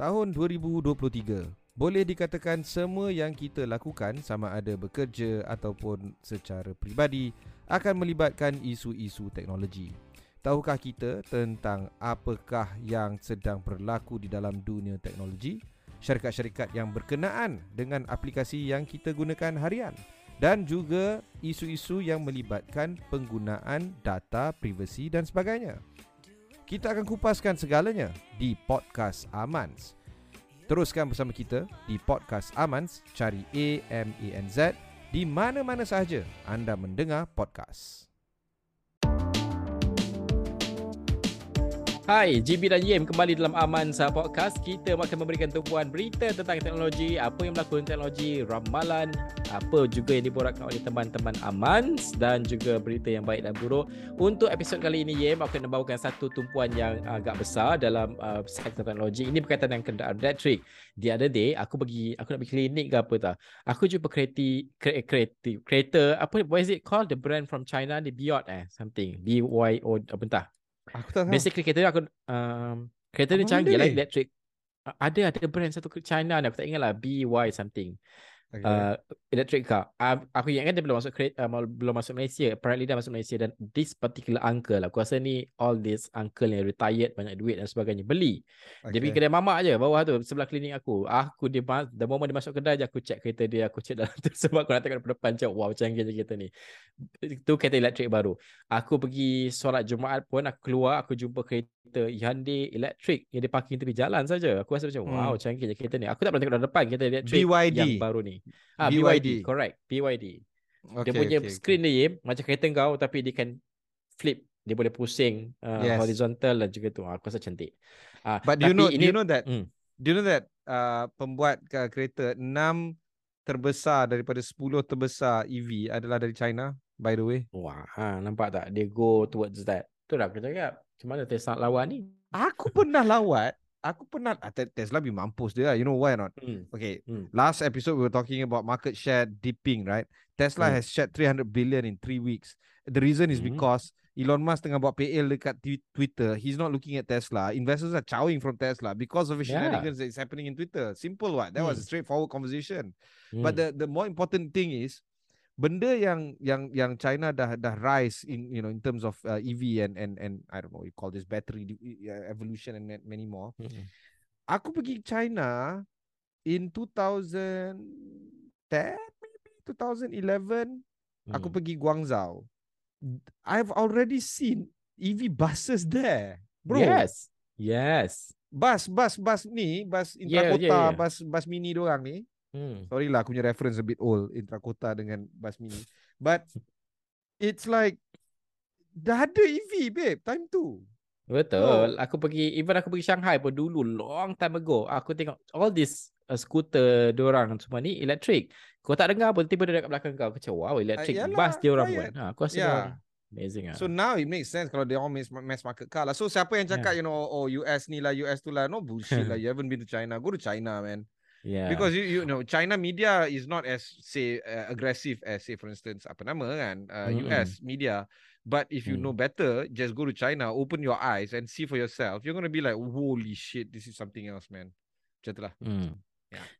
Tahun 2023 boleh dikatakan semua yang kita lakukan sama ada bekerja ataupun secara peribadi akan melibatkan isu-isu teknologi. Tahukah kita tentang apakah yang sedang berlaku di dalam dunia teknologi? Syarikat-syarikat yang berkenaan dengan aplikasi yang kita gunakan harian dan juga isu-isu yang melibatkan penggunaan data privasi dan sebagainya. Kita akan kupaskan segalanya di podcast Amans. Teruskan bersama kita di podcast Amans, cari A M A N Z di mana-mana sahaja anda mendengar podcast. Hai, GB dan Yem kembali dalam Aman Sah Podcast. Kita akan memberikan tumpuan berita tentang teknologi, apa yang berlaku teknologi, ramalan, apa juga yang diborakkan oleh teman-teman Aman dan juga berita yang baik dan buruk. Untuk episod kali ini, Yem akan membawakan satu tumpuan yang agak besar dalam uh, sektor teknologi. Ini berkaitan dengan kenderaan elektrik. The other day, aku pergi, aku nak pergi klinik ke apa tak. Aku jumpa kereta, kereta, kereta, apa, what is it called? The brand from China, the Biot eh, something. B-Y-O, apa entah. Aku tak tahu. Basically kereta aku um, kereta ni canggih lah electric. Ada ada brand satu China ni aku tak ingat lah BY something. Okay. Uh, electric car. Uh, aku ingat kan dia belum masuk uh, belum masuk Malaysia. Apparently dia masuk Malaysia dan this particular uncle aku rasa ni all this uncle yang retired banyak duit dan sebagainya beli. Dia pergi kedai mamak je bawah tu sebelah klinik aku. Aku dia the moment dia masuk kedai je aku check kereta dia, aku check dalam tu sebab aku nak tengok depan depan cakap wow canggih je kereta ni. Itu kereta elektrik baru. Aku pergi solat Jumaat pun aku keluar aku jumpa kereta Hyundai elektrik yang dia parking tepi jalan saja. Aku rasa macam Hmm. wow canggih je kereta ni. Aku tak pernah tengok dalam depan kereta elektrik BYD. yang baru ni. Ah BYD. BYD, correct. BYD. Dia punya screen dia Yim, macam kereta kau tapi dia can flip. Dia boleh pusing uh, Yes. horizontal dan juga tu. Aku rasa cantik. Ah, But do you know ini, do you know that Hmm. do you know that uh, pembuat uh, kereta 6 terbesar daripada 10 terbesar EV adalah dari China by the way. Wah, ha, nampak tak? Dia go towards that. Tu dah aku cakap. Macam mana Tesla lawan ni? Aku pernah lawat, aku pernah ah, Te- Tesla lebih mampus dia. lah, You know why not? Hmm. Okay, Hmm. last episode we were talking about market share dipping, right? Tesla Hmm. has shed 300 billion in 3 weeks. The reason is Hmm. because Elon Musk tengah buat PL dekat twi- Twitter. He's not looking at Tesla. Investors are chowing from Tesla because of the Yeah. shenanigans that is happening in Twitter. Simple what? That was a Hmm. straightforward conversation. Hmm. But the the more important thing is benda yang yang yang China dah dah rise in you know in terms of uh, EV and and and I don't know you call this battery de- uh, evolution and ma- many more. Hmm. Aku pergi China in 2010 maybe 2011 aku Hmm. pergi Guangzhou. I've already seen EV buses there. Bro, Yes. Yes. bus bus bus ni bus Yeah, yeah, Intrakota, yeah. bus bus mini diorang ni Hmm. Sorry lah aku punya reference a bit old Intrakota dengan bus mini But It's like Dah ada EV babe Time tu Betul. Aku pergi even aku pergi Shanghai pun dulu long time ago. Aku tengok all this uh, scooter diorang semua ni elektrik. Kau tak dengar pun tiba dia dekat belakang kau. Aku cakap wow elektrik yalah, bus dia orang quiet. buat. Ha, aku rasa Yeah. diorang amazing ah. So now it makes sense Kalau dia orang mass, mass market car lah So siapa yang cakap You know Oh US ni lah US tu lah No bullshit lah You haven't been to China Go to China man yeah. Because you you know China media is not as say uh, aggressive as say for instance apa nama kan uh, Mm-mm. US media. But if you Mm. know better, just go to China, open your eyes and see for yourself. You're gonna be like, holy shit, this is something else, man. Macam tu lah. Hmm.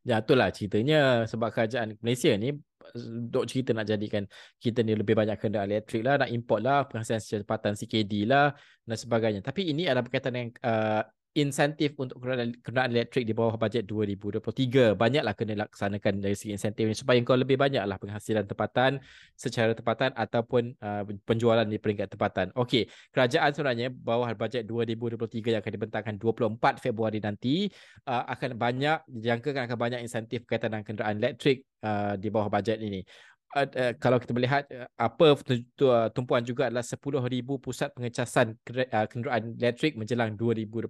Ya. Itulah ceritanya sebab kerajaan Malaysia ni dok cerita nak jadikan kita ni lebih banyak kenderaan elektrik lah, nak import lah, penghasilan secepatan CKD lah dan sebagainya. Tapi ini adalah berkaitan dengan uh, insentif untuk kenderaan, kenderaan elektrik di bawah bajet 2023. Banyaklah kena laksanakan dari segi insentif ni supaya kau lebih banyaklah penghasilan tempatan secara tempatan ataupun uh, penjualan di peringkat tempatan. Okey, kerajaan sebenarnya bawah bajet 2023 yang akan dibentangkan 24 Februari nanti uh, akan banyak dijangkakan akan banyak insentif berkaitan dengan kenderaan elektrik uh, di bawah bajet ini. Uh, kalau kita melihat uh, apa uh, tumpuan juga adalah 10,000 pusat pengecasan kenderaan elektrik menjelang 2025.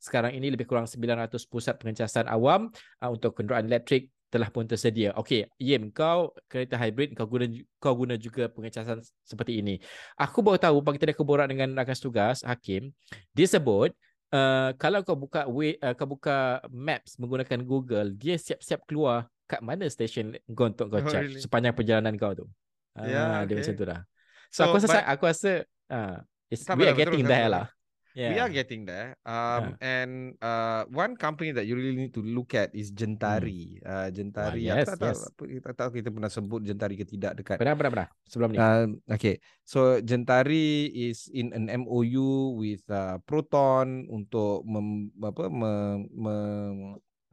Sekarang ini lebih kurang 900 pusat pengecasan awam uh, untuk kenderaan elektrik telah pun tersedia. Okey, Yim, kau kereta hybrid kau guna kau guna juga pengecasan seperti ini. Aku baru tahu pagi tadi aku borak dengan rakan tugas Hakim, dia sebut uh, kalau kau buka uh, kau buka maps menggunakan Google, dia siap-siap keluar kat mana stesen kau untuk kau Oh, charge really? sepanjang perjalanan kau tu. Ah, Yeah, dia okay. macam tu dah. So, So, aku rasa but- aku rasa uh, it's, Tak we are getting betul, there betul. lah. Yeah. We are getting there. Um, and uh, one company that you really need to look at is Jentari. Uh, Jentari. Ah, yes, aku tak tahu, yes. apa, kita tahu kita pernah sebut Jentari ke tidak dekat. Benar, benar, benar. Sebelum ni. Um, okay, so Jentari is in an MOU with uh, Proton untuk mem, apa, me, me,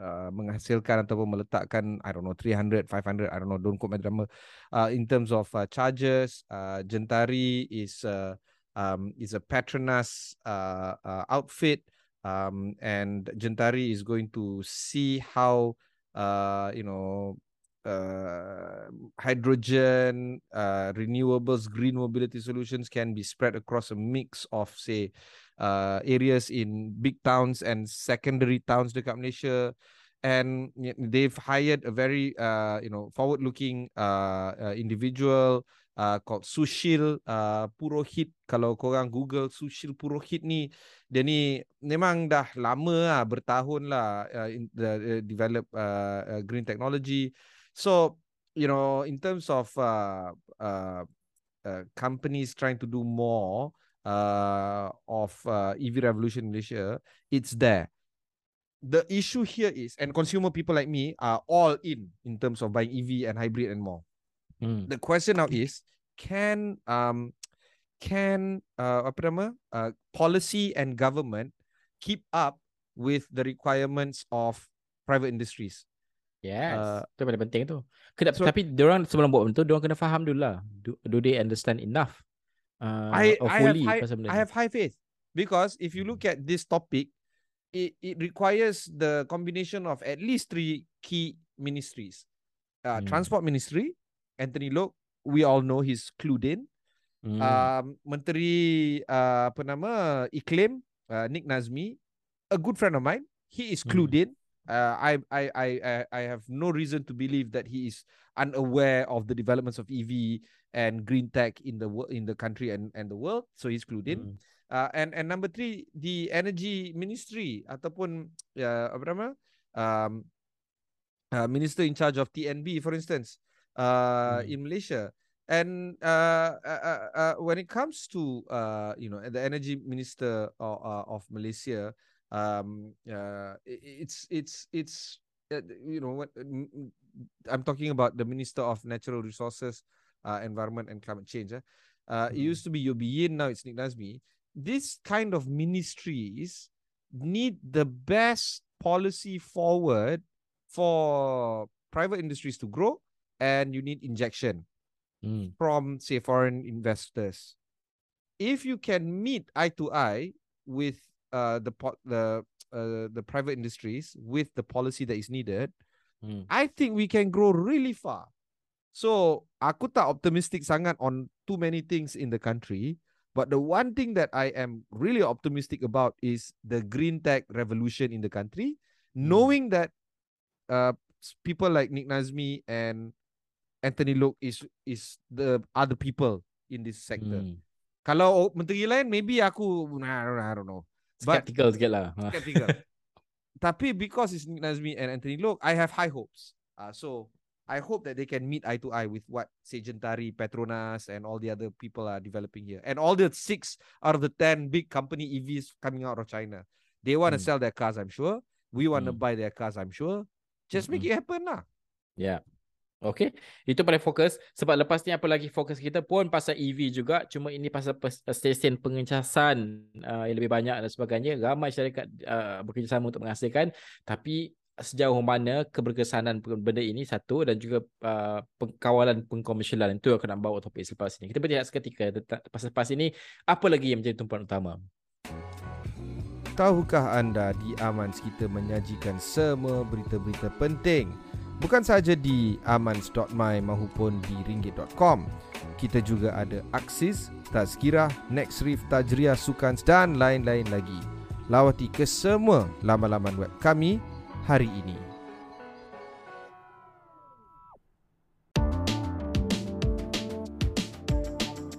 uh, menghasilkan ataupun meletakkan I don't know 300, 500, I don't know, don't quote my drama. Uh, in terms of uh, charges, uh, Jentari is uh, um, is a Petronas uh, uh, outfit, um, and Jentari is going to see how uh, you know uh, hydrogen, uh, renewables, green mobility solutions can be spread across a mix of say uh, areas in big towns and secondary towns dekat Malaysia. And they've hired a very uh, you know forward-looking uh, uh, individual uh, called Sushil uh, Purohit. Kalau korang Google Sushil Purohit ni, dia ni memang dah lama lah, bertahun lah uh, in uh, develop uh, uh, green technology. So you know, in terms of uh, uh, uh, companies trying to do more uh, of uh, EV revolution in Malaysia, it's there. The issue here is, and consumer people like me are all in in terms of buying EV and hybrid and more Hmm. the question now is can um can uh, apa nama uh, policy and government keep up with the requirements of private industries Yes. Uh, itu paling penting tu. Kena, so- tapi diorang sebelum buat benda tu, diorang kena faham dulu lah. Do, do they understand enough? Uh, I I have high, I have high faith because if you look at this topic it, it requires the combination of at least three key ministries uh, Hmm. transport ministry Anthony Loke we all know he's clued in Hmm. um, Menteri uh, apa nama Iklim uh, Nick Nazmi, a good friend of mine. He is Hmm. clued in. Uh, I, I I I I have no reason to believe that he is unaware of the developments of EV and green tech in the in the country and and the world. So he's clued in. Hmm. Uh, and and number three, the energy ministry ataupun uh, apa nama um, uh, minister in charge of TNB, for instance, uh, Hmm. in Malaysia. And uh, uh, uh, uh, when it comes to uh, you know the energy minister of, uh, of Malaysia, um, uh, it's it's it's uh, you know what mm, mm, I'm talking about the minister of natural resources, uh, environment and climate change. eh. Uh, It Mhm. used to be Yobi Yin, now it's Nick Nazmi. This kind of ministries need the best policy forward for private industries to grow, and you need injection Hmm. from say foreign investors. If you can meet eye to eye with uh, the the uh, the private industries with the policy that is needed, Hmm. I think we can grow really far. So aku tak optimistic sangat on too many things in the country, but the one thing that I am really optimistic about is the green tech revolution in the country, Hmm. knowing that uh people like Nick Nazmi and Anthony Loke is is the other people in this sector. Hmm. Kalau menteri lain maybe aku nah, I don't know, I don't know. But Skeptical sikit lah. Skeptical. Tapi because it's Nick Nazmi and Anthony Loke, I have high hopes. Uh, so I hope that they can meet eye to eye with what Sejentari, Petronas, and all the other people are developing here. And all the six out of the ten big company EVs coming out of China. They want to Hmm. sell their cars, I'm sure. We want to Hmm. buy their cars, I'm sure. Just make Mm-mm. it happen lah. Ya. Okay. Itu paling fokus. Sebab lepas ni apa lagi fokus kita pun pasal EV juga. Cuma ini pasal stesen pengecasan uh, yang lebih banyak dan sebagainya. Ramai syarikat uh, bekerjasama untuk menghasilkan. Tapi sejauh mana keberkesanan benda ini satu dan juga uh, pengkawalan pengkomersialan itu akan bawa topik selepas ini. Kita berhenti seketika pasal lepas ini apa lagi yang menjadi tumpuan utama. Tahukah anda di Amans kita menyajikan semua berita-berita penting Bukan sahaja di amans.my mahupun di ringgit.com Kita juga ada Aksis, Tazkirah, Nextreef, Tajriah, Sukans dan lain-lain lagi Lawati ke semua laman-laman web kami hari ini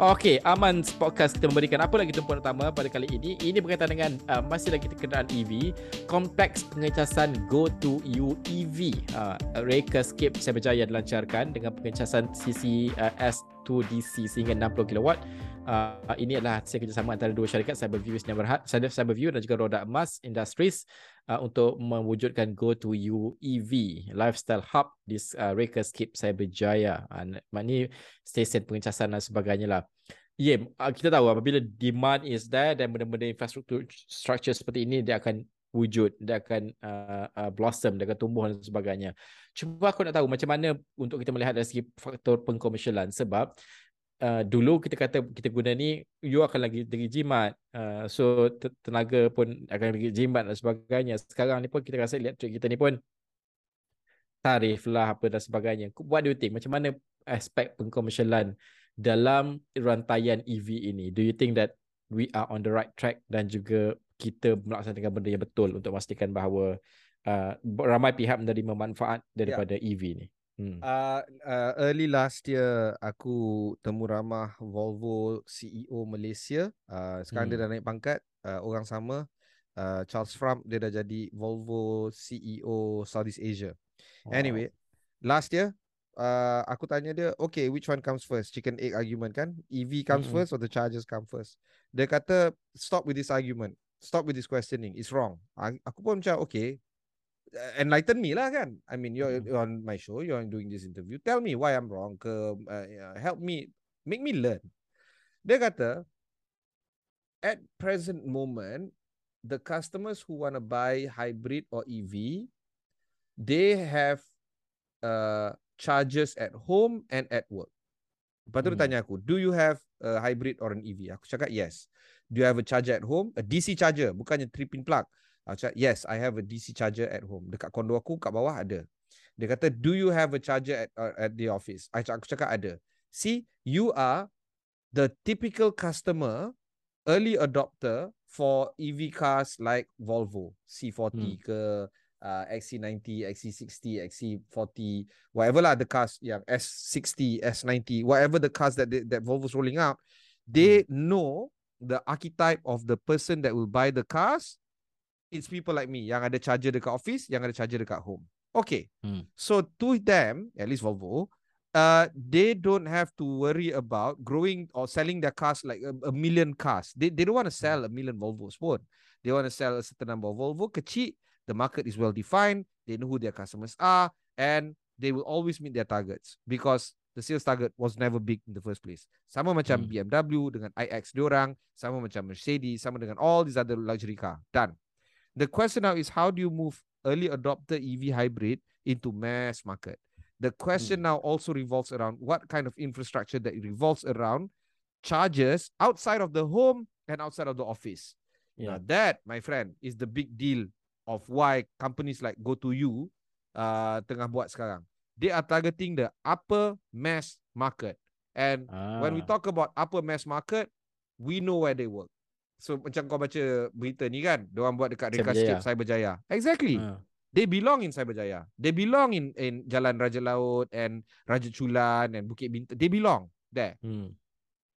Okey, Aman Podcast kita memberikan apa lagi tumpuan utama pada kali ini. Ini berkaitan dengan uh, masih lagi kenderaan EV, kompleks pengecasan Go to You EV. Uh, Reka Escape Cyberjaya dilancarkan dengan pengecasan CC uh, S2DC sehingga 60 kW Uh, ini adalah hasil kerjasama antara dua syarikat Cyberview dan Berhad, Cyberview dan juga Roda Emas Industries uh, untuk mewujudkan Go to You EV Lifestyle Hub di uh, Rakerscape Cyberjaya. Uh, maknanya stesen pengecasan dan sebagainya lah. Yeah, kita tahu apabila demand is there dan benda-benda infrastruktur structure seperti ini dia akan wujud, dia akan uh, uh, blossom, dia akan tumbuh dan sebagainya. Cuba aku nak tahu macam mana untuk kita melihat dari segi faktor pengkomersialan sebab uh, dulu kita kata kita guna ni you akan lagi tinggi jimat. Uh, so tenaga pun akan lagi jimat dan sebagainya. Sekarang ni pun kita rasa elektrik kita ni pun tarif lah apa dan sebagainya. What do you think? Macam mana aspek pengkomersialan dalam rantaian EV ini? Do you think that we are on the right track dan juga kita melaksanakan benda yang betul untuk memastikan bahawa uh, ramai pihak menerima manfaat daripada yeah. EV ni Hmm. Uh, uh, early last year aku temu ramah Volvo CEO Malaysia. Uh, sekarang hmm. dia dah naik pangkat. Uh, orang sama. Uh, Charles Frump dia dah jadi Volvo CEO Southeast Asia. Wow. Anyway, last year uh, aku tanya dia, okay, which one comes first? Chicken egg argument kan? EV comes hmm. first or the chargers come first? Dia kata, stop with this argument. Stop with this questioning. It's wrong. Aku pun macam, okay, enlighten me lah kan. I mean, you're, mm-hmm. you're on my show, you're doing this interview. Tell me why I'm wrong. Ke, uh, help me, make me learn. Dia kata, at present moment, the customers who want to buy hybrid or EV, they have uh, charges at home and at work. Lepas tu mm. dia hmm. tanya aku, do you have a hybrid or an EV? Aku cakap, yes. Do you have a charger at home? A DC charger, bukannya 3-pin plug. Aku cakap, yes, I have a DC charger at home. Dekat kondo aku, kat bawah ada. Dia kata, do you have a charger at, uh, at the office? Aku cakap, ada. See, you are the typical customer, early adopter for EV cars like Volvo, C40 hmm. ke uh, XC90, XC60, XC40, whatever lah the cars, yang S60, S90, whatever the cars that they, that Volvo's rolling out, they hmm. know the archetype of the person that will buy the cars it's people like me yang ada charger dekat office, yang ada charger dekat home. Okay. Hmm. So to them, at least Volvo, uh, they don't have to worry about growing or selling their cars like a, a million cars. They they don't want to sell a million Volvos pun. They want to sell a certain number of Volvo. Kecil, the market is well defined. They know who their customers are, and they will always meet their targets because the sales target was never big in the first place. Sama macam hmm. BMW dengan iX diorang, sama macam Mercedes, sama dengan all these other luxury car. Done. The question now is how do you move early adopter EV hybrid into mass market? The question mm. now also revolves around what kind of infrastructure that revolves around chargers outside of the home and outside of the office. Yeah. Now that, my friend, is the big deal of why companies like Go to You uh, tengah buat sekarang. They are targeting the upper mass market. And ah. when we ah. talk about upper mass market, we know where they work. So macam kau baca berita ni kan, dia orang buat dekat Rekascape Cyberjaya. Exactly. Uh. They belong in Cyberjaya. They belong in in Jalan Raja Laut and Raja Chulan and Bukit Bintang. They belong there. Hmm.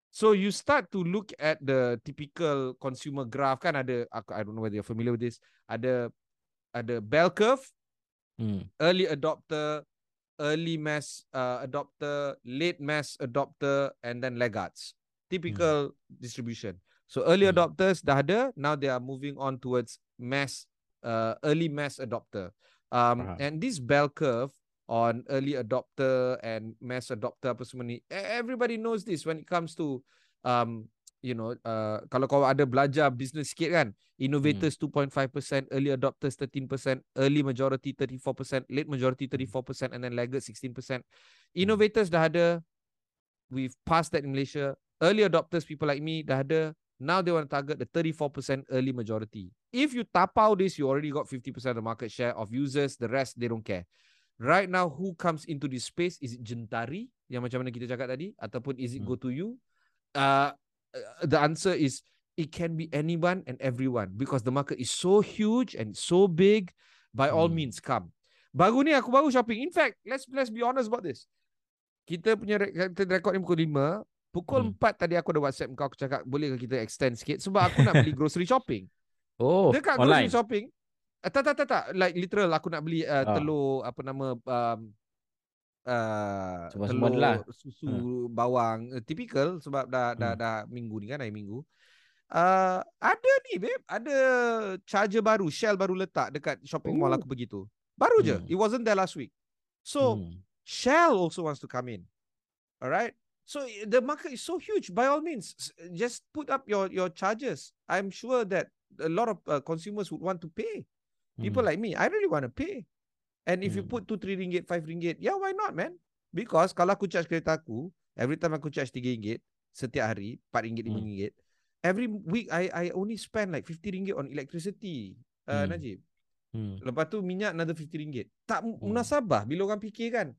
So you start to look at the typical consumer graph kan ada I don't know whether you're familiar with this. Ada ada bell curve. Hmm. Early adopter, early mass uh, adopter, late mass adopter and then laggards. Typical hmm. distribution. So early hmm. adopters dah ada, now they are moving on towards mass, uh, early mass adopter. Um, uh-huh. And this bell curve on early adopter and mass adopter apa semua ni, everybody knows this when it comes to, um, you know, uh, kalau kau ada belajar business sikit kan, innovators hmm. 2.5%, early adopters 13%, early majority 34%, late majority 34%, and then laggard 16%. Hmm. Innovators dah ada, we've passed that in Malaysia. Early adopters, people like me, dah ada. Now they want to target the 34% early majority. If you tap out this, you already got 50% of the market share of users. The rest, they don't care. Right now, who comes into this space? Is it Jentari? Yang macam mana kita cakap tadi? Ataupun is it hmm. go to you? Uh, uh, the answer is it can be anyone and everyone because the market is so huge and so big. By hmm. all means, come. Baru ni aku baru shopping. In fact, let's let's be honest about this. Kita punya kita record ni pukul 5. Pukul hmm. 4 tadi aku ada WhatsApp kau aku cakap boleh ke kita extend sikit sebab aku nak beli grocery shopping. Oh, Dekat online. grocery shopping. Uh, tak tak tak tak like literal aku nak beli uh, oh. telur apa nama um, uh, telur, lah. susu, bawang, uh, typical sebab dah dah Hmm. dah minggu ni kan hari minggu. Uh, ada ni babe, ada charger baru, Shell baru letak dekat shopping mall Oh. aku pergi tu. Baru je. Hmm. It wasn't there last week. So Hmm. Shell also wants to come in. All right. So i- the market is so huge. By all means, just put up your your charges. I'm sure that a lot of uh, consumers would want to pay. People Hmm. like me, I really want to pay. And if you Hmm. put two, three ringgit, five ringgit, yeah, why not, man? Because kalau aku charge kereta aku, every time aku charge tiga ringgit setiap hari, empat ringgit, lima Hmm. ringgit, every week I I only spend like fifty ringgit on electricity. Uh, Hmm. Najib. Hmm. Lepas tu minyak another 50 ringgit. Tak. Hmm. munasabah bila orang fikir kan.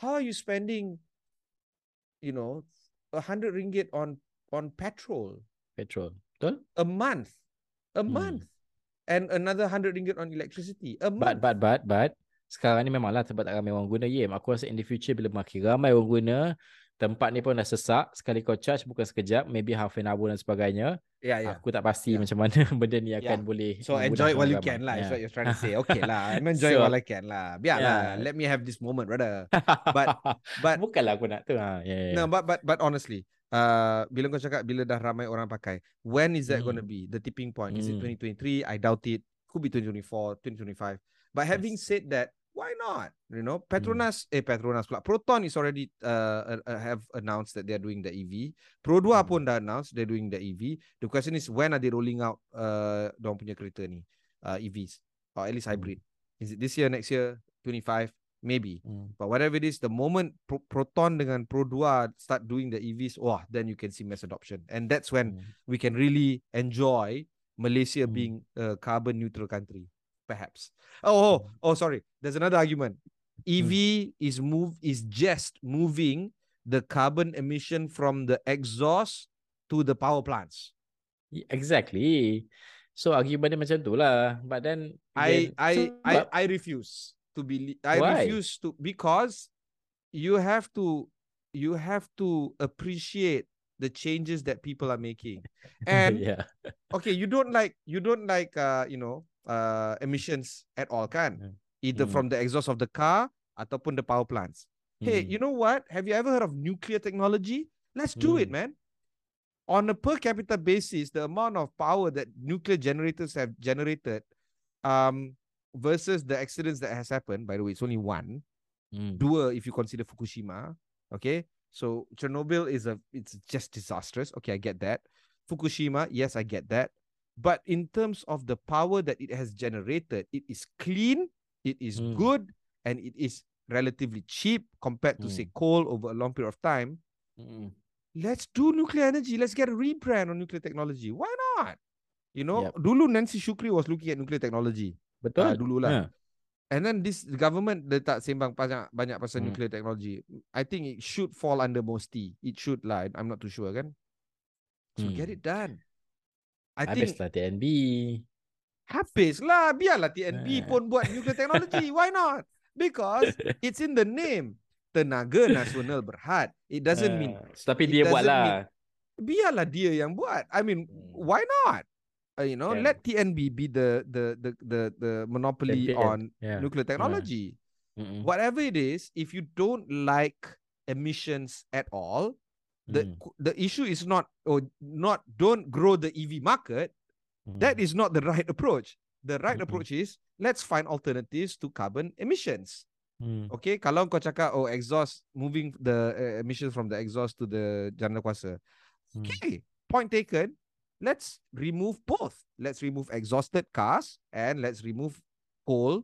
How are you spending you know a hundred ringgit on on petrol Petrol. Betul? a month. A Hmm. month. And another hundred ringgit on electricity. A But month. but but but sekarang ni memanglah tempat tak ramai orang guna Yem. Aku rasa in the future bila makin ramai orang guna, tempat ni pun dah sesak. Sekali kau charge bukan sekejap, maybe half an hour dan sebagainya. yeah, yeah. Aku tak pasti Yeah. macam mana benda ni akan Yeah. boleh So enjoy while orang you can lah. Is Yeah. what you're trying to say. Okay lah. I'm enjoying So- while I can lah. Biarlah. Yeah. Let me have this moment, brother. But- but- bukanlah aku nak tu ha. Yeah, yeah. No, but but but honestly, uh, bila kau cakap bila dah ramai orang pakai, when is that Hmm. gonna be the tipping point? Is it Hmm. 2023? I doubt it. Could be 2024, 2025. But having Yes. said that, why not? You know, Hmm. Petronas, eh Petronas pula. Proton is already uh, uh, uh, have announced that they're doing the EV. Pro 2 Hmm. pun dah announced they're doing the EV. The question is when are they rolling out uh dorang punya kereta ni, uh, EVs or at least Hmm. hybrid? Is it this year, next year, 25? Maybe. Hmm. But whatever it is, the moment Pro- Proton dengan Pro 2 start doing the EVs, wah, then you can see mass adoption. And that's when Hmm. we can really enjoy Malaysia Hmm. being a carbon neutral country, perhaps. Oh, oh, oh, sorry. There's another argument. EV is move is just moving the carbon emission from the exhaust to the power plants. Exactly. So argument dia macam tu lah. But then I again, I I sebab- I refuse to believe. I Why? refuse to because you have to you have to appreciate the changes that people are making. And yeah. okay, you don't like you don't like uh you know uh emissions at all, kan? Mm. Either Mm. from the exhaust of the car ataupun the power plants. Hey, Hmm. you know what? Have you ever heard of nuclear technology? Let's do it, Mm. man. On a per capita basis, the amount of power that nuclear generators have generated, um, versus the accidents that has happened. By the way, it's only one. Hmm. Dua, if you consider Fukushima. Okay, so Chernobyl is a it's just disastrous. Okay, I get that. Fukushima, yes, I get that. But in terms of the power that it has generated, it is clean, it is Mm. good, and it is relatively cheap compared to say Mm. coal over a long period of time. Hmm. Let's do nuclear energy. Let's get a rebrand on nuclear technology. Why not? You know, Yep. dulu Nancy Shukri was looking at nuclear technology. Betul. Ah, dulu lah. Yeah. And then this government dia tak sembang banyak banyak pasal Hmm. nuclear technology. I think it should fall under MOSTI. It should lah. I'm not too sure kan. So get Hmm. it done. I think Habislah TNB. habis lah. Biarlah TNB pun buat nuclear technology. Why not? Because it's in the name. Tenaga Nasional Berhad. It doesn't mean Tapi dia buat lah. mean- biarlah dia yang buat. I mean, Hmm. why not? Uh, you know, Kan. let TNB be the the the the, the monopoly Champion. on Yeah. nuclear technology. Mm-mm. whatever it is, if you don't like emissions at all, the Mm. the issue is not or not don't grow the EV market. That Mm. is not the right approach. The right Mm-mm. approach is let's find alternatives to carbon emissions. Mm. Okay, kalau kau cakap oh exhaust moving the uh, emissions from the exhaust to the jana kuasa. Mm. Okay, point taken. Let's remove both. Let's remove exhausted cars and let's remove coal.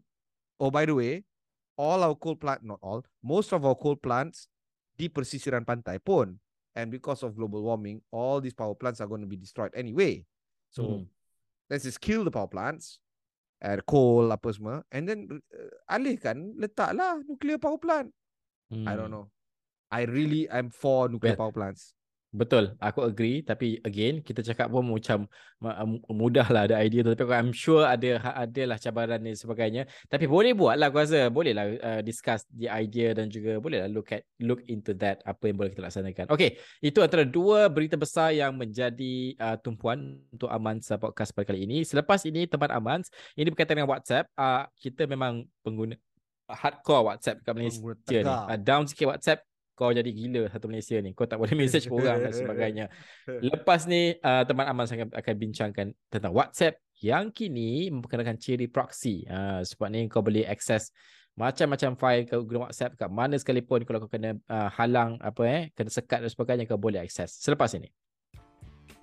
Oh, by the way, all our coal plant, not all, most of our coal plants di persisiran pantai pun. And because of global warming, all these power plants are going to be destroyed anyway. So Mm. let's just kill the power plants, air coal apa semua, and then uh, alihkan letaklah nuclear power plant. I don't Mm. know. I really am for nuclear Well, power plants. Betul, aku agree. Tapi again, kita cakap pun macam ma- mu- mudah lah ada idea tu. Tapi aku I'm sure ada ada lah cabaran dan sebagainya. Tapi boleh buat lah aku rasa. Boleh lah uh, discuss the idea dan juga boleh lah look at look into that apa yang boleh kita laksanakan. Okay, itu antara dua berita besar yang menjadi uh, tumpuan untuk Amans podcast pada kali ini. Selepas ini teman Amans, ini berkaitan dengan WhatsApp. Uh, kita memang pengguna hardcore WhatsApp kat Malaysia ni. Uh, down sikit WhatsApp kau jadi gila satu Malaysia ni. Kau tak boleh message orang dan sebagainya. Lepas ni uh, teman Aman akan akan bincangkan tentang WhatsApp yang kini memperkenalkan ciri proxy. Uh, sebab ni kau boleh access macam-macam file kau guna WhatsApp kat mana sekalipun kalau kau kena uh, halang apa eh kena sekat dan sebagainya kau boleh access. Selepas ini.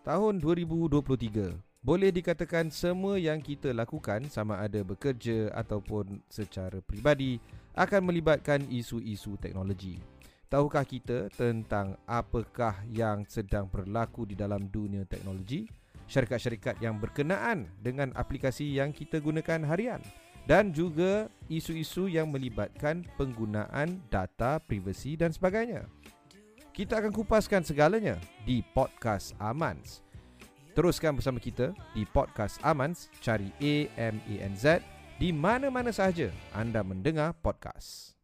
Tahun 2023 boleh dikatakan semua yang kita lakukan sama ada bekerja ataupun secara peribadi akan melibatkan isu-isu teknologi. Tahukah kita tentang apakah yang sedang berlaku di dalam dunia teknologi? Syarikat-syarikat yang berkenaan dengan aplikasi yang kita gunakan harian dan juga isu-isu yang melibatkan penggunaan data privasi dan sebagainya. Kita akan kupaskan segalanya di podcast Amans. Teruskan bersama kita di podcast Amans, cari A M A N Z di mana-mana sahaja anda mendengar podcast.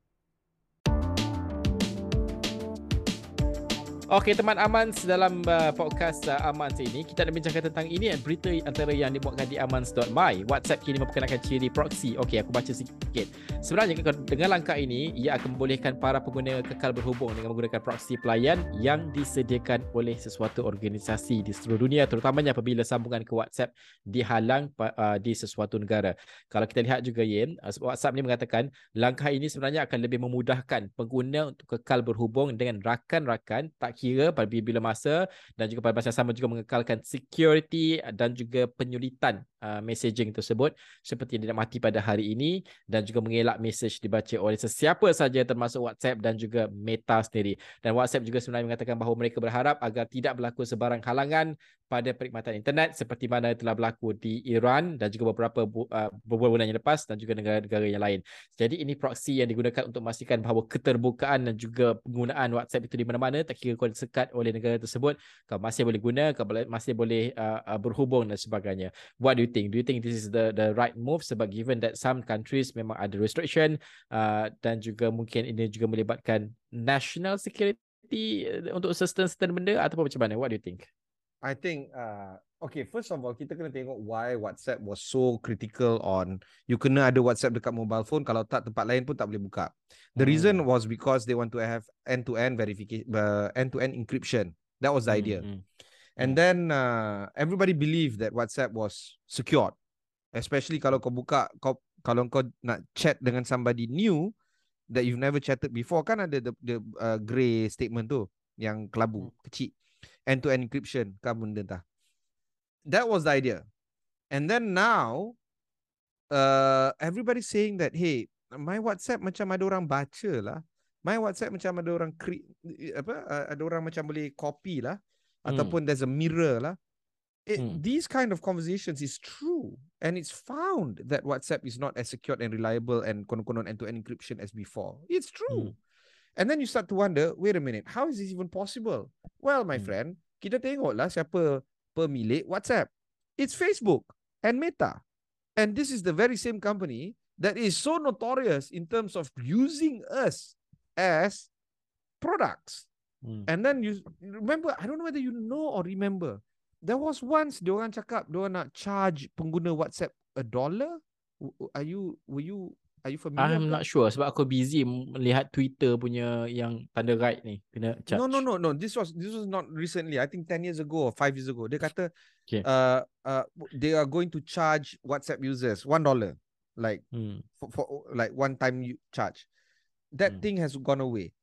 Okey teman Aman dalam uh, podcast uh, Amans ini kita nak bincangkan tentang ini berita antara yang dibuatkan di amans.my WhatsApp kini memperkenalkan ciri proxy. Okey aku baca sikit. Sebenarnya dengan langkah ini ia akan membolehkan para pengguna kekal berhubung dengan menggunakan proxy pelayan yang disediakan oleh sesuatu organisasi di seluruh dunia terutamanya apabila sambungan ke WhatsApp dihalang uh, di sesuatu negara. Kalau kita lihat juga Yen, uh, WhatsApp ni mengatakan langkah ini sebenarnya akan lebih memudahkan pengguna untuk kekal berhubung dengan rakan-rakan tak kira pada bila masa dan juga pada masa yang sama juga mengekalkan security dan juga penyulitan uh, messaging tersebut seperti yang tidak mati pada hari ini dan juga mengelak message dibaca oleh sesiapa saja termasuk WhatsApp dan juga Meta sendiri. Dan WhatsApp juga sebenarnya mengatakan bahawa mereka berharap agar tidak berlaku sebarang halangan pada perkhidmatan internet seperti mana telah berlaku di Iran dan juga beberapa uh, bulan yang lepas dan juga negara-negara yang lain. Jadi ini proxy yang digunakan untuk memastikan bahawa keterbukaan dan juga penggunaan WhatsApp itu di mana-mana tak kira disekat oleh negara tersebut kau masih boleh guna kau masih boleh uh, uh, berhubung dan sebagainya. What do you think? Do you think this is the the right move sebab given that some countries memang ada restriction uh, dan juga mungkin ini juga melibatkan national security uh, untuk sustain certain benda ataupun macam mana? What do you think? I think uh okay first of all kita kena tengok why WhatsApp was so critical on you kena ada WhatsApp dekat mobile phone kalau tak tempat lain pun tak boleh buka. The hmm. reason was because they want to have end to end verification uh, end to end encryption. That was the hmm. idea. Hmm. And hmm. then uh, everybody believed that WhatsApp was secured. Especially kalau kau buka kau kalau kau nak chat dengan somebody new that you've never chatted before kan ada the, the uh, grey statement tu yang kelabu hmm. kecil end-to-end encryption kan benda entah. That was the idea. And then now, uh, everybody saying that, hey, my WhatsApp macam ada orang baca lah. My WhatsApp macam ada orang cre- apa ada orang macam boleh copy lah hmm. ataupun there's a mirror lah. It, hmm. These kind of conversations is true and it's found that WhatsApp is not as secure and reliable and konon-konon end-to-end encryption as before. It's true. Hmm. And then you start to wonder, wait a minute, how is this even possible? Well, my hmm. friend, kita tengoklah siapa pemilik WhatsApp. It's Facebook and Meta. And this is the very same company that is so notorious in terms of using us as products. Hmm. And then you remember, I don't know whether you know or remember, there was once dia orang cakap dia nak charge pengguna WhatsApp a dollar. Are you were you Are you familiar? I'm not sure sebab aku busy melihat Twitter punya yang tanda right ni kena charge. No no no no this was this was not recently. I think 10 years ago or 5 years ago. Dia kata okay. uh uh they are going to charge WhatsApp users 1 dollar like hmm. for, for like one time you charge. That hmm. thing has gone away.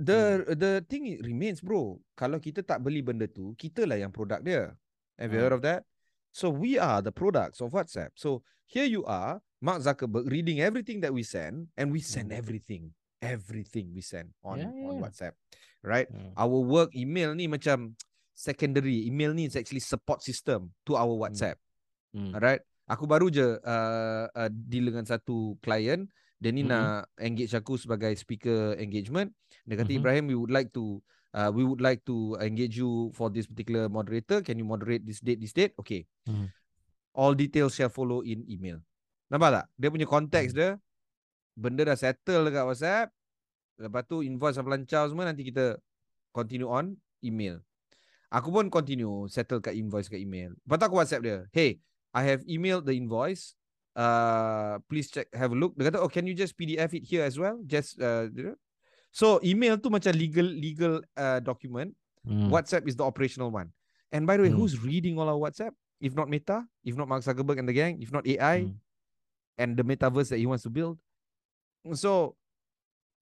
The hmm. the thing remains bro. Kalau kita tak beli benda tu, kita lah yang produk dia. Have you hmm. heard of that? So we are the products of WhatsApp. So here you are Mark Zuckerberg reading everything that we send, and we send mm. everything, everything we send on yeah, yeah. on WhatsApp, right? Mm. Our work email ni macam secondary. Email ni is actually support system to our mm. WhatsApp, mm. alright? Aku baru je uh, uh, deal dengan satu client. Dia ni mm-hmm. nak engage aku sebagai speaker engagement. Dia kata mm-hmm. Ibrahim, we would like to uh, we would like to engage you for this particular moderator. Can you moderate this date, this date? Okay. Mm. All details shall follow in email. Nampak tak? Dia punya konteks hmm. dia benda dah settle dekat WhatsApp. Lepas tu invoice dah lancar semua nanti kita continue on email. Aku pun continue settle kat invoice kat email. Lepas tu aku WhatsApp dia. Hey, I have emailed the invoice. uh, please check, have a look. Dia kata, oh, can you just PDF it here as well? Just, uh? So, email tu macam legal legal uh, document. Hmm. WhatsApp is the operational one. And by the way, Hmm. who's reading all our WhatsApp? If not Meta, if not Mark Zuckerberg and the gang, if not AI Hmm. And the metaverse that he wants to build. So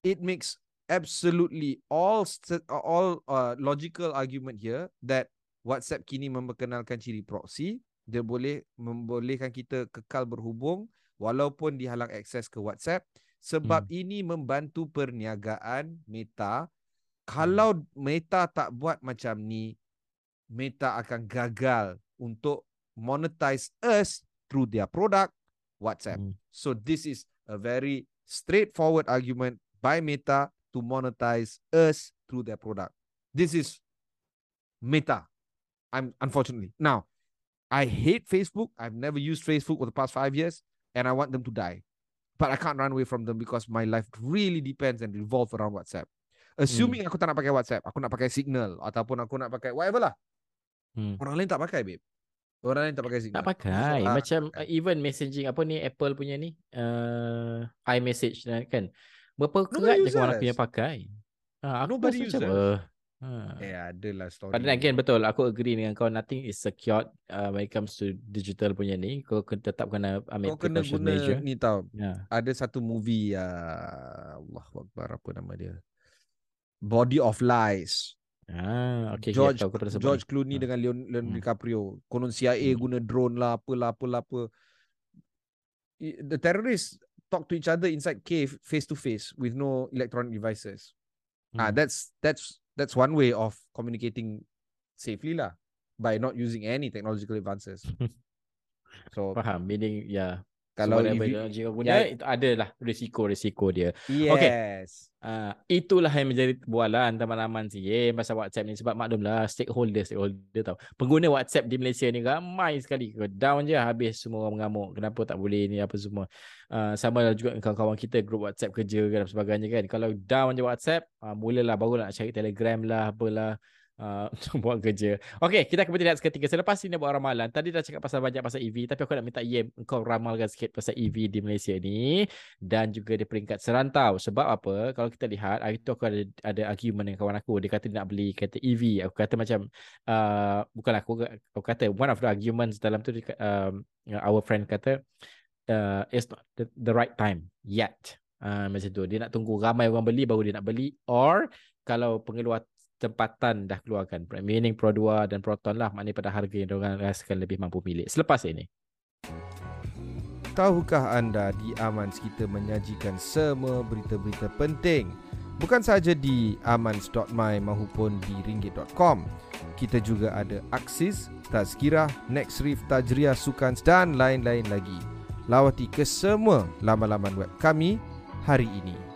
it makes absolutely all all uh, logical argument here that WhatsApp kini memperkenalkan ciri proxy. Dia boleh membolehkan kita kekal berhubung walaupun dihalang akses ke WhatsApp sebab ini membantu perniagaan Meta. Kalau Meta tak buat macam ni, Meta akan gagal untuk monetize us through their product WhatsApp. Hmm. So this is a very straightforward argument by Meta to monetize us through their product. This is Meta. I'm unfortunately. Now, I hate Facebook. I've never used Facebook for the past 5 years and I want them to die. But I can't run away from them because my life really depends and revolve around WhatsApp. Assuming aku tak nak pakai WhatsApp, aku nak pakai Signal ataupun aku nak pakai whatever lah. Hmm. Orang lain tak pakai, babe. Orang lain tak pakai Signal. Tak pakai. Ah, Macam pakai. even messaging apa ni Apple punya ni uh, iMessage lah kan. Berapa kerat je uses. yang pakai. Ha, aku Nobody rasa macam uses. uh, ha. Eh, adalah story. But then again betul aku agree dengan kau nothing is secured uh, when it comes to digital punya ni kau tetap kena ambil kau kena guna measure. ni tau. Ya. Ada satu movie uh, Allah Akbar apa nama dia? Body of Lies. Ah, okay, George okay, aku pernah sebut George ni. Clooney Hmm. dengan Leon, Leonardo Hmm. DiCaprio. Konon CIA Hmm. guna drone lah, apalah, apalah, apa. I- The terrorists talk to each other inside cave face to face with no electronic devices. Ah, Hmm. that's that's that's one way of communicating safely lah by not using any technological advances. so Faham, meaning ya. Kalau so whatever you, technology kau guna ya- itu adalah risiko-risiko dia. yes. Uh, itulah yang menjadi bualan teman-teman si eh, pasal WhatsApp ni sebab maklumlah stakeholder stakeholder tau. Pengguna WhatsApp di Malaysia ni ramai sekali. Kau down je habis semua orang mengamuk. Kenapa tak boleh ni apa semua. Uh, sama lah juga dengan kawan-kawan kita grup WhatsApp kerja dan sebagainya kan. Kalau down je WhatsApp, uh, mulalah baru nak cari Telegram lah apalah. Uh, untuk buat kerja. Okey, kita akan bertindak seketika. Selepas ini buat ramalan. Tadi dah cakap pasal banyak pasal EV. Tapi aku nak minta Yem engkau ramalkan sikit pasal EV di Malaysia ni. Dan juga di peringkat serantau. Sebab apa? Kalau kita lihat, hari tu aku ada, ada argument dengan kawan aku. Dia kata dia nak beli kereta EV. Aku kata macam, uh, bukan aku, aku kata one of the arguments dalam tu, um, our friend kata, uh, it's not the, the right time yet. Uh, macam tu. Dia nak tunggu ramai orang beli baru dia nak beli. Or kalau pengeluar tempatan dah keluarkan. Meaning Pro 2 dan Proton lah. Maknanya pada harga yang diorang rasakan lebih mampu milik. Selepas ini. Tahukah anda di Amans kita menyajikan semua berita-berita penting bukan sahaja di amans.my maupun di ringgit.com. Kita juga ada Aksis, Tazkirah, Nextreef, Tajriah, Sukans dan lain-lain lagi. Lawati ke semua laman-laman web kami hari ini.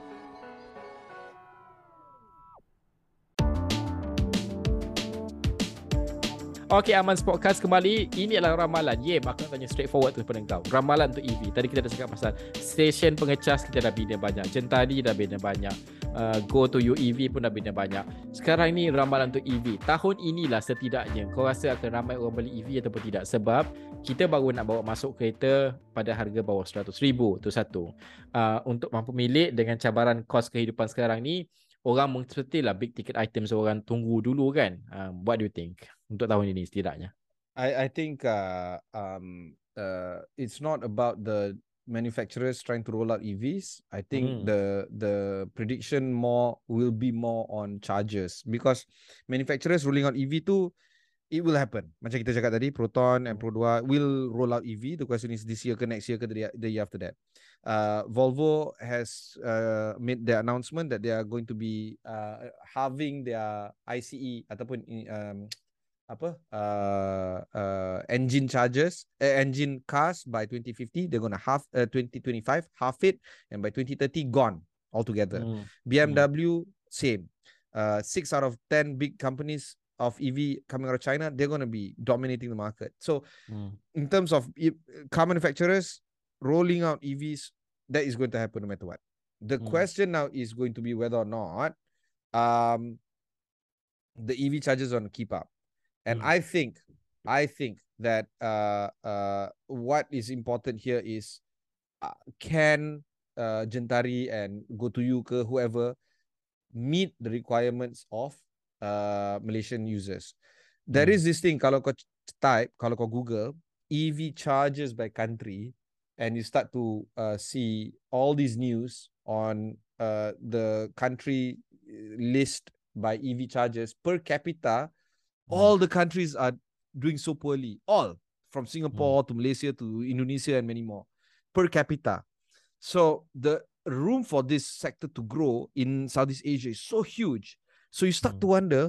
Okey, Aman Podcast kembali. Ini adalah ramalan. Ye, aku nak tanya straightforward tu kepada kau. Ramalan untuk EV. Tadi kita dah cakap pasal stesen pengecas kita dah bina banyak. Jentadi dah bina banyak. Uh, go to UEV pun dah bina banyak. Sekarang ni ramalan untuk EV. Tahun inilah setidaknya kau rasa akan ramai orang beli EV ataupun tidak. Sebab kita baru nak bawa masuk kereta pada harga bawah RM100,000. Itu satu. Uh, untuk mampu milik dengan cabaran kos kehidupan sekarang ni, orang mestilah big ticket items orang tunggu dulu kan. Uh, what do you think? Untuk tahun ini setidaknya. I I think uh, um uh it's not about the manufacturers trying to roll out EVs. I think Mhm. the the prediction more will be more on chargers because manufacturers rolling out EV too it will happen. Macam kita cakap tadi Proton and Pro 2 will roll out EV. The question is this year ke next year ke the, the year after that. Uh Volvo has uh made the announcement that they are going to be uh halving their ICE ataupun um apa uh, uh, engine charges uh, engine cars by 2050 they're going to half uh, 2025 half it and by 2030 gone altogether Hmm. BMW same uh, 6 out of 10 big companies of EV coming out of China they're going to be dominating the market so Hmm. in terms of car manufacturers rolling out EVs that is going to happen no matter what the Hmm. question now is going to be whether or not um the EV chargers are going to keep up and Hmm. I think, I think that uh, uh, what is important here is uh, can uh, Jentari and Go to You ke whoever meet the requirements of uh, Malaysian users. There Hmm. is this thing kalau kau type, kalau kau Google EV charges by country and you start to uh, see all these news on uh, the country uh, list by EV charges per capita. All the countries are doing so poorly. All from Singapore to Malaysia to Indonesia and many more per capita. So the room for this sector to grow in Southeast Asia is so huge. So you start Hmm. to wonder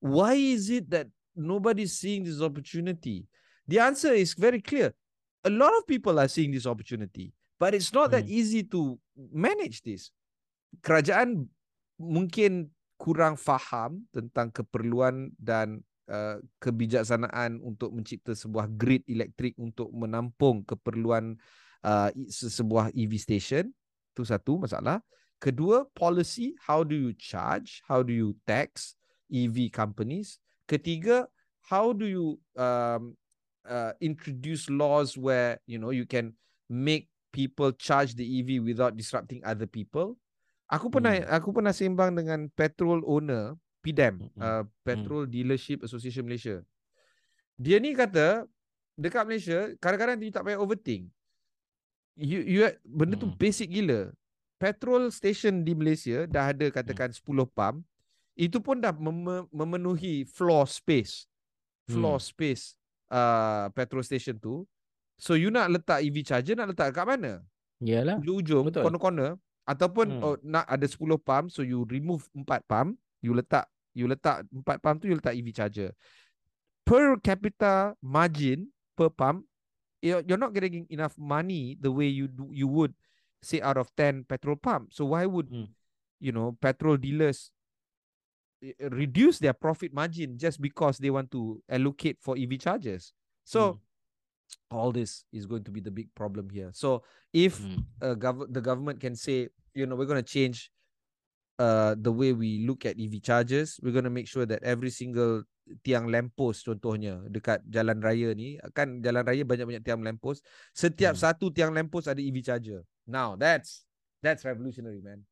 why is it that nobody's seeing this opportunity? The answer is very clear. A lot of people are seeing this opportunity, but it's not that Hmm. easy to manage this. Kerajaan mungkin kurang faham tentang keperluan dan uh, kebijaksanaan untuk mencipta sebuah grid elektrik untuk menampung keperluan uh, sebuah EV station. Itu satu masalah. Kedua, policy, how do you charge? How do you tax EV companies? Ketiga, how do you um, uh, introduce laws where you know you can make people charge the EV without disrupting other people? Aku pernah Hmm. aku pernah sembang dengan petrol owner PDAM, uh, Petrol Dealership Association Malaysia. Dia ni kata dekat Malaysia kadang-kadang you tak payah overthink. You you benda tu Mm-mm. basic gila. Petrol station di Malaysia dah ada katakan 10 pump. Itu pun dah mem- memenuhi floor space. Floor Hmm. space uh, petrol station tu. So you nak letak EV charger nak letak kat mana? Yalah. Ujung-ujung betul. corner-corner ataupun Hmm. oh, nak ada 10 pump so you remove 4 pump, you letak you letak 4 pump tu you letak EV charger. Per capita margin per pump you're, not getting enough money the way you do, you would say out of 10 petrol pump. So why would Hmm. you know petrol dealers eh, reduce their profit margin just because they want to allocate for EV chargers? So Hmm. all this is going to be the big problem here. So if Hmm. uh, gov- the government can say, you know, we're going to change uh, the way we look at EV chargers. We're going to make sure that every single tiang lamppost contohnya dekat jalan raya ni, kan jalan raya banyak-banyak tiang lamppost. Setiap Hmm. satu tiang lamppost ada EV charger. Now that's that's revolutionary, man.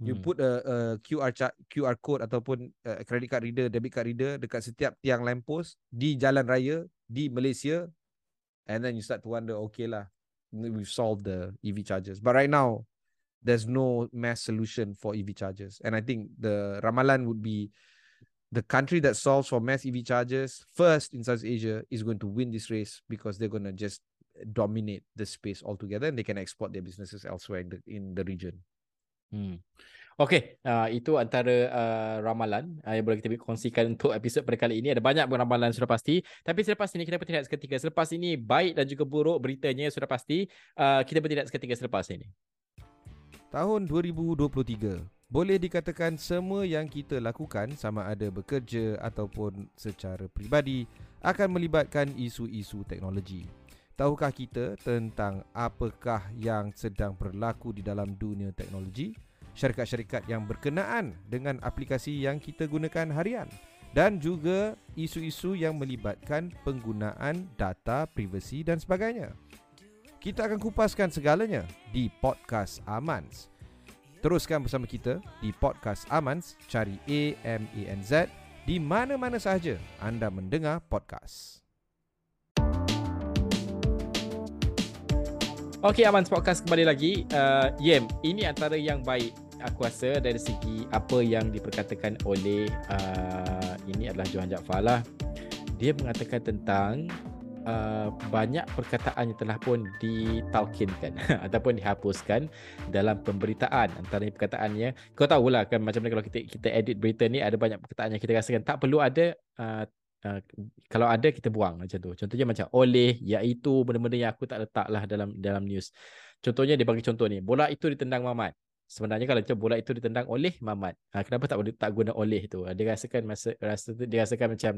You Hmm. put a, a QR QR code ataupun a credit card reader, debit card reader dekat setiap tiang lamppost di jalan raya di Malaysia and then you start to wonder okay lah we've solved the EV chargers but right now there's no mass solution for EV chargers and I think the ramalan would be the country that solves for mass EV chargers first in South Asia is going to win this race because they're going to just dominate the space altogether and they can export their businesses elsewhere in the in the region Hmm. Okey, uh, itu antara uh, ramalan uh, yang boleh kita kongsikan untuk episod pada kali ini. Ada banyak pun ramalan sudah pasti. Tapi selepas ini kita bertindak seketika. Selepas ini baik dan juga buruk beritanya sudah pasti. Uh, kita bertindak seketika selepas ini. Tahun 2023 boleh dikatakan semua yang kita lakukan sama ada bekerja ataupun secara peribadi akan melibatkan isu-isu teknologi. Tahukah kita tentang apakah yang sedang berlaku di dalam dunia teknologi? Syarikat-syarikat yang berkenaan dengan aplikasi yang kita gunakan harian dan juga isu-isu yang melibatkan penggunaan data privasi dan sebagainya. Kita akan kupaskan segalanya di podcast Amans. Teruskan bersama kita di podcast Amans, cari A M A N Z di mana-mana sahaja anda mendengar podcast. Okey, Aman Podcast kembali lagi. Uh, Yem, ini antara yang baik aku rasa dari segi apa yang diperkatakan oleh uh, ini adalah Johan Jaafar lah. Dia mengatakan tentang uh, banyak perkataan yang telah pun ditalkinkan ataupun dihapuskan dalam pemberitaan. Antara perkataannya, kau tahulah kan macam mana kalau kita kita edit berita ni ada banyak perkataan yang kita rasakan tak perlu ada uh, Uh, kalau ada kita buang macam tu. Contohnya macam oleh, iaitu benda-benda yang aku tak letak lah dalam dalam news. Contohnya dia bagi contoh ni, bola itu ditendang Mamat. Sebenarnya kalau macam bola itu ditendang oleh Mamat. Ha, kenapa tak boleh tak guna oleh tu? Ha, dia rasakan masa rasa dia rasakan macam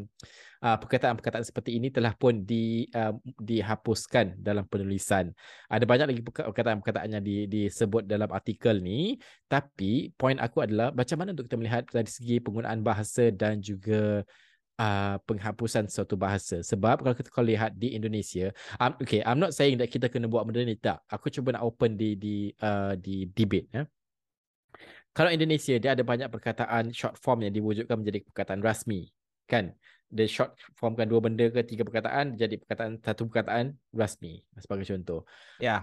uh, perkataan-perkataan seperti ini telah pun di uh, dihapuskan dalam penulisan. Ada banyak lagi perkataan-perkataan yang di, disebut dalam artikel ni, tapi poin aku adalah macam mana untuk kita melihat dari segi penggunaan bahasa dan juga uh, penghapusan suatu bahasa sebab kalau kita kau lihat di Indonesia um, okay I'm not saying that kita kena buat benda ni tak aku cuba nak open di di uh, di debate ya kalau Indonesia dia ada banyak perkataan short form yang diwujudkan menjadi perkataan rasmi kan the short form kan dua benda ke tiga perkataan jadi perkataan satu perkataan rasmi sebagai contoh ya yeah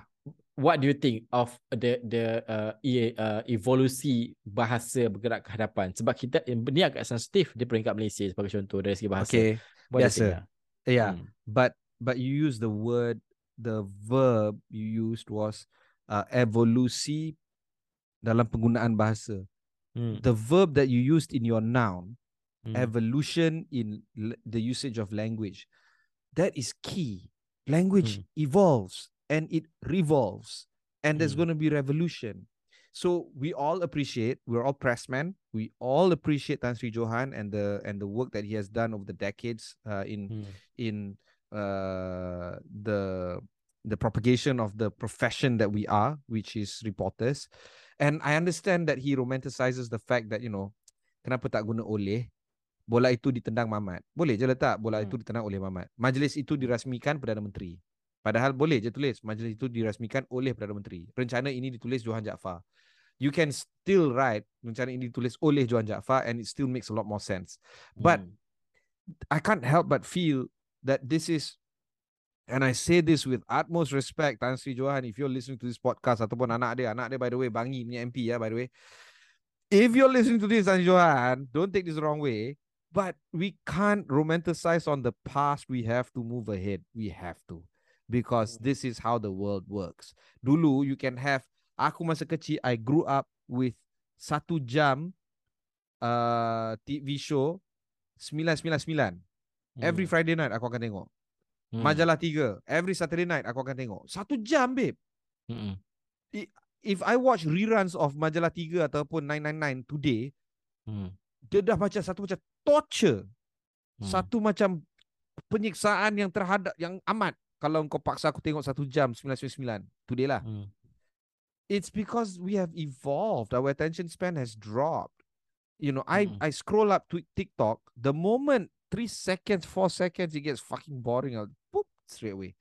what do you think of the the uh, e, uh, evolusi bahasa bergerak ke hadapan sebab kita ini agak sensitif di peringkat Malaysia sebagai contoh dari segi bahasa. Okay. Biasa. Yeah. Hmm. But but you use the word the verb you used was uh, evolusi dalam penggunaan bahasa. Hmm. The verb that you used in your noun hmm. evolution in the usage of language. That is key. Language hmm. evolves and it revolves and there's mm. going to be revolution so we all appreciate we're all pressmen we all appreciate Tan Sri Johan and the and the work that he has done over the decades uh, in mm. in uh, the the propagation of the profession that we are which is reporters and i understand that he romanticizes the fact that you know kenapa tak guna oleh bola itu ditendang Mamat boleh je letak bola hmm. itu ditendang oleh Mamat majlis itu dirasmikan Perdana Menteri Padahal boleh je tulis majlis itu dirasmikan oleh Perdana Menteri. Rencana ini ditulis Johan Jaafar. You can still write rencana ini ditulis oleh Johan Jaafar and it still makes a lot more sense. But hmm. I can't help but feel that this is and I say this with utmost respect Tan Sri Johan if you're listening to this podcast ataupun anak dia, anak dia by the way Bangi punya MP ya by the way. If you're listening to this Tan Sri Johan, don't take this the wrong way, but we can't romanticize on the past. We have to move ahead. We have to because hmm. this is how the world works. Dulu you can have aku masa kecil I grew up with satu jam uh, TV show 999. Hmm. Every Friday night aku akan tengok. Hmm. Majalah 3 every Saturday night aku akan tengok. Satu jam babe. Hmm. If I watch reruns of Majalah 3 ataupun 999 today, hmm. dia dah macam satu macam torture. Hmm. Satu macam penyiksaan yang terhadap yang amat kalau kau paksa aku tengok satu jam 999 today lah hmm. it's because we have evolved our attention span has dropped you know i hmm. i scroll up to tiktok the moment 3 seconds 4 seconds it gets fucking boring i'll boop straight away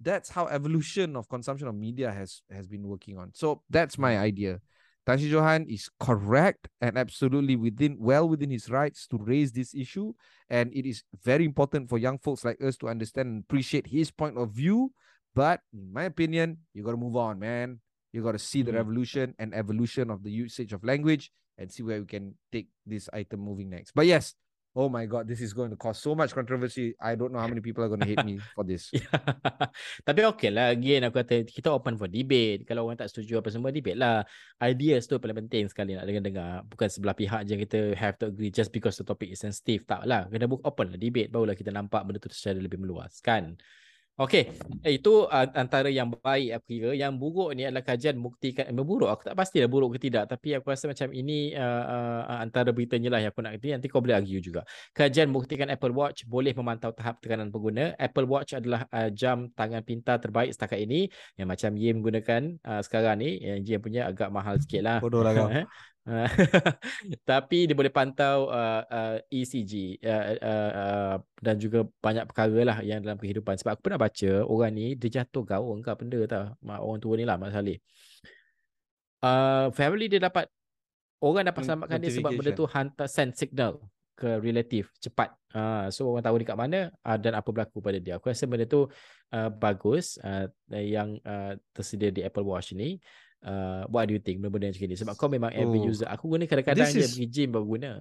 that's how evolution of consumption of media has has been working on so that's my idea Tan Sri Johan is correct and absolutely within well within his rights to raise this issue. And it is very important for young folks like us to understand and appreciate his point of view. But in my opinion, you gotta move on, man. You gotta see the mm-hmm. revolution and evolution of the usage of language and see where we can take this item moving next. But yes, oh my god this is going to cause so much controversy. I don't know how many people are going to hate me for this. Tapi okay lah again aku kata kita open for debate. Kalau orang tak setuju apa semua debate lah. Ideas tu paling penting sekali nak dengar-dengar. Bukan sebelah pihak je kita have to agree just because the topic is sensitive. Tak lah. Kena open lah debate barulah kita nampak benda tu secara lebih meluas kan Okey, eh, itu uh, antara yang baik aku kira. Yang buruk ni adalah kajian buktikan eh, buruk. Aku tak pastilah buruk ke tidak, tapi aku rasa macam ini uh, uh, antara beritanya lah yang aku nak kata. Nanti kau boleh argue juga. Kajian buktikan Apple Watch boleh memantau tahap tekanan pengguna. Apple Watch adalah uh, jam tangan pintar terbaik setakat ini yang macam Yim gunakan uh, sekarang ni. Yang Yim punya agak mahal sikit lah. Bodoh lah kau. tapi dia boleh pantau uh, uh, ECG uh, uh, uh, dan juga banyak perkara lah yang dalam kehidupan. Sebab aku pernah baca orang ni dia jatuh gaung ke benda tau. Orang tua ni lah Mak Saleh. Uh, family dia dapat orang dapat selamatkan dia sebab benda tu hantar send signal ke relatif cepat. Uh, so orang tahu dekat mana uh, dan apa berlaku pada dia. Aku rasa benda tu uh, bagus uh, yang uh, tersedia di Apple Watch ni uh, what do you think? Benda-benda macam ni. Sebab kau memang oh. every user. Aku guna kadang-kadang je pergi gym baru guna.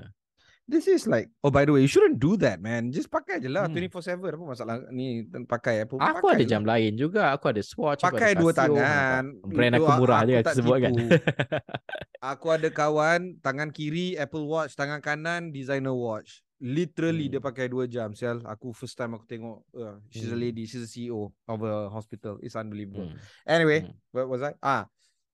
This is like Oh by the way You shouldn't do that man. Just pakai je lah. Hmm. 24-7 Apa masalah Ni pakai apa? Aku pakai ada jam lain juga. Aku ada swatch Pakai ada dua tangan. Brand aku murah je Aku sebut kan. Aku ada kawan Tangan kiri Apple Watch Tangan kanan Designer watch. Literally hmm. dia pakai dua jam Sial. Aku first time aku tengok uh, She's hmm. a lady She's a CEO Of a hospital. It's unbelievable. Hmm. Anyway hmm. What was I? Ah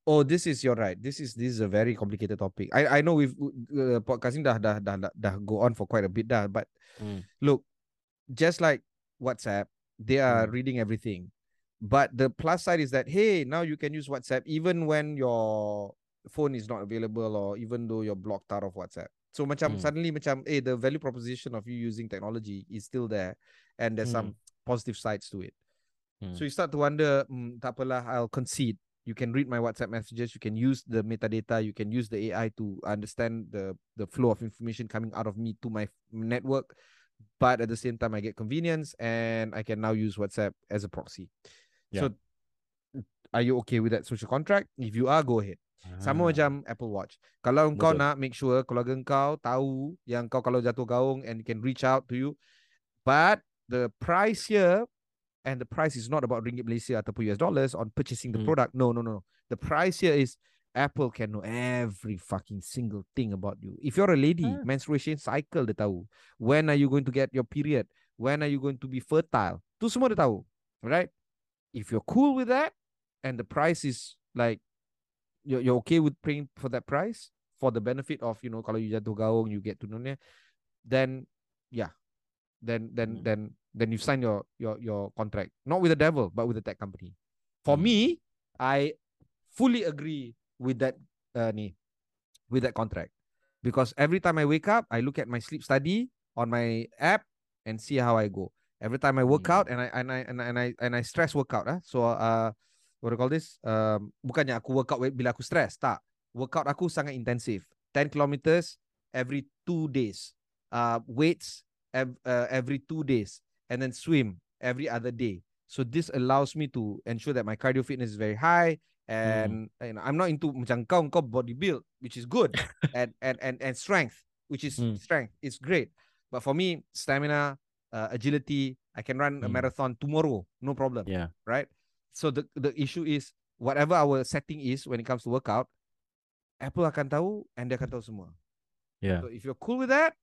Oh, this is your right. This is this is a very complicated topic. I I know we've uh, podcasting dah, dah dah dah dah go on for quite a bit dah. But mm. look, just like WhatsApp, they are mm. reading everything. But the plus side is that hey, now you can use WhatsApp even when your phone is not available or even though you're blocked out of WhatsApp. So macam Hmm. suddenly macam eh the value proposition of you using technology is still there and there's some positive sides to it. Hmm. So you start to wonder, mm, tak apalah, I'll concede. You can read my WhatsApp messages. You can use the metadata. You can use the AI to understand the the flow of information coming out of me to my network. But at the same time, I get convenience and I can now use WhatsApp as a proxy. So, are you okay with that social contract? If you are, go ahead. Sama Ah. macam Apple Watch. Kalau engkau Betul. nak make sure keluarga engkau tahu yang kau kalau jatuh gaung and can reach out to you. But the price here and the price is not about ringgit Malaysia ataupun US dollars on purchasing the Hmm. product. No, no, no. The price here is Apple can know every fucking single thing about you. If you're a lady, Ah. menstruation cycle dia tahu. When are you going to get your period? When are you going to be fertile? Tu semua dia tahu. Right? If you're cool with that and the price is like you're, you're okay with paying for that price for the benefit of you know kalau you jatuh gaung you get to know then yeah then then Hmm. then then you sign your your your contract. Not with the devil but with the tech company. For Hmm. me i fully agree with that uh, ni with that contract. Because every time i wake up i look at my sleep study on my app and see how i go. Every time i work Hmm. out and i and i and I and i, and I stress workout ah. So uh what do you call this? Um bukannya aku workout bila aku stress tak. Workout aku sangat intensif 10 kilometers every two days. Uh weights ev- uh, every two days and then swim every other day so this allows me to ensure that my cardio fitness is very high and you know, I'm not into macam kau kau body build which is good and and and and strength which is Hmm. strength it's great but for me stamina uh, agility I can run a Hmm. marathon tomorrow no problem Yeah. right? So the the issue is whatever our setting is when it comes to workout, Apple akan tahu and dia akan tahu semua. Yeah. So if you're cool with that,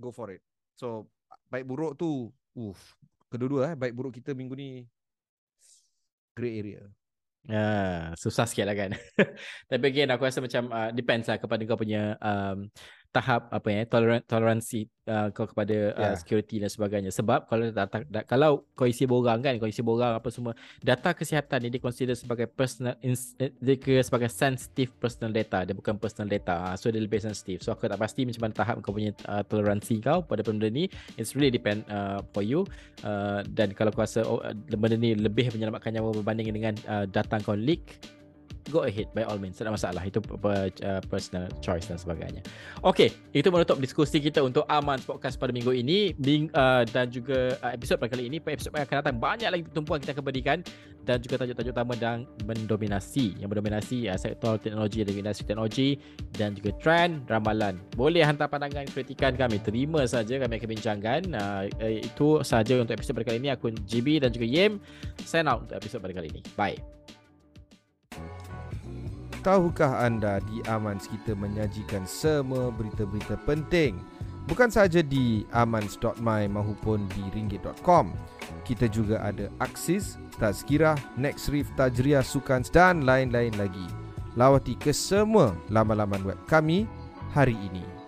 go for it. So baik buruk tu, uff, kedua-dua eh, baik buruk kita minggu ni grey area. Ya, susah sikit lah kan. Tapi again aku rasa macam uh, depends lah kepada kau punya um, tahap apa ya toleran toleransi uh, kau kepada uh, Yeah. security dan sebagainya. Sebab kalau data, da, kalau kau isi borang kan, kau isi borang apa semua, data kesihatan ni dia consider sebagai personal eh, dia kira sebagai sensitive personal data, dia bukan personal data. Uh, so dia lebih sensitif. So aku tak pasti macam mana tahap kau punya uh, toleransi kau pada benda ni. It's really depend uh, for you. Uh, dan kalau kau rasa oh, benda ni lebih menyelamatkan nyawa berbanding dengan uh, data kau leak go ahead by all means tak ada masalah. Itu uh, personal choice dan sebagainya. Okey, itu menutup diskusi kita untuk Aman Podcast pada minggu ini. Ming, uh, dan juga uh, episod pada kali ini pada episod yang akan datang banyak lagi tumpuan kita akan berikan dan juga tajuk-tajuk utama yang mendominasi. Yang mendominasi uh, sektor teknologi dan industri teknologi dan juga trend ramalan. Boleh hantar pandangan kritikan kami. Terima saja kami akan bincangkan. Uh, uh, itu sahaja untuk episod pada kali ini. Aku GB dan juga Yem sign out untuk episod pada kali ini. Bye Tahukah anda di Amans kita menyajikan semua berita-berita penting? Bukan sahaja di amans.my maupun di ringgit.com Kita juga ada Aksis, Tazkirah, Nextreef, Tajriah, Sukans dan lain-lain lagi. Lawati ke semua laman-laman web kami hari ini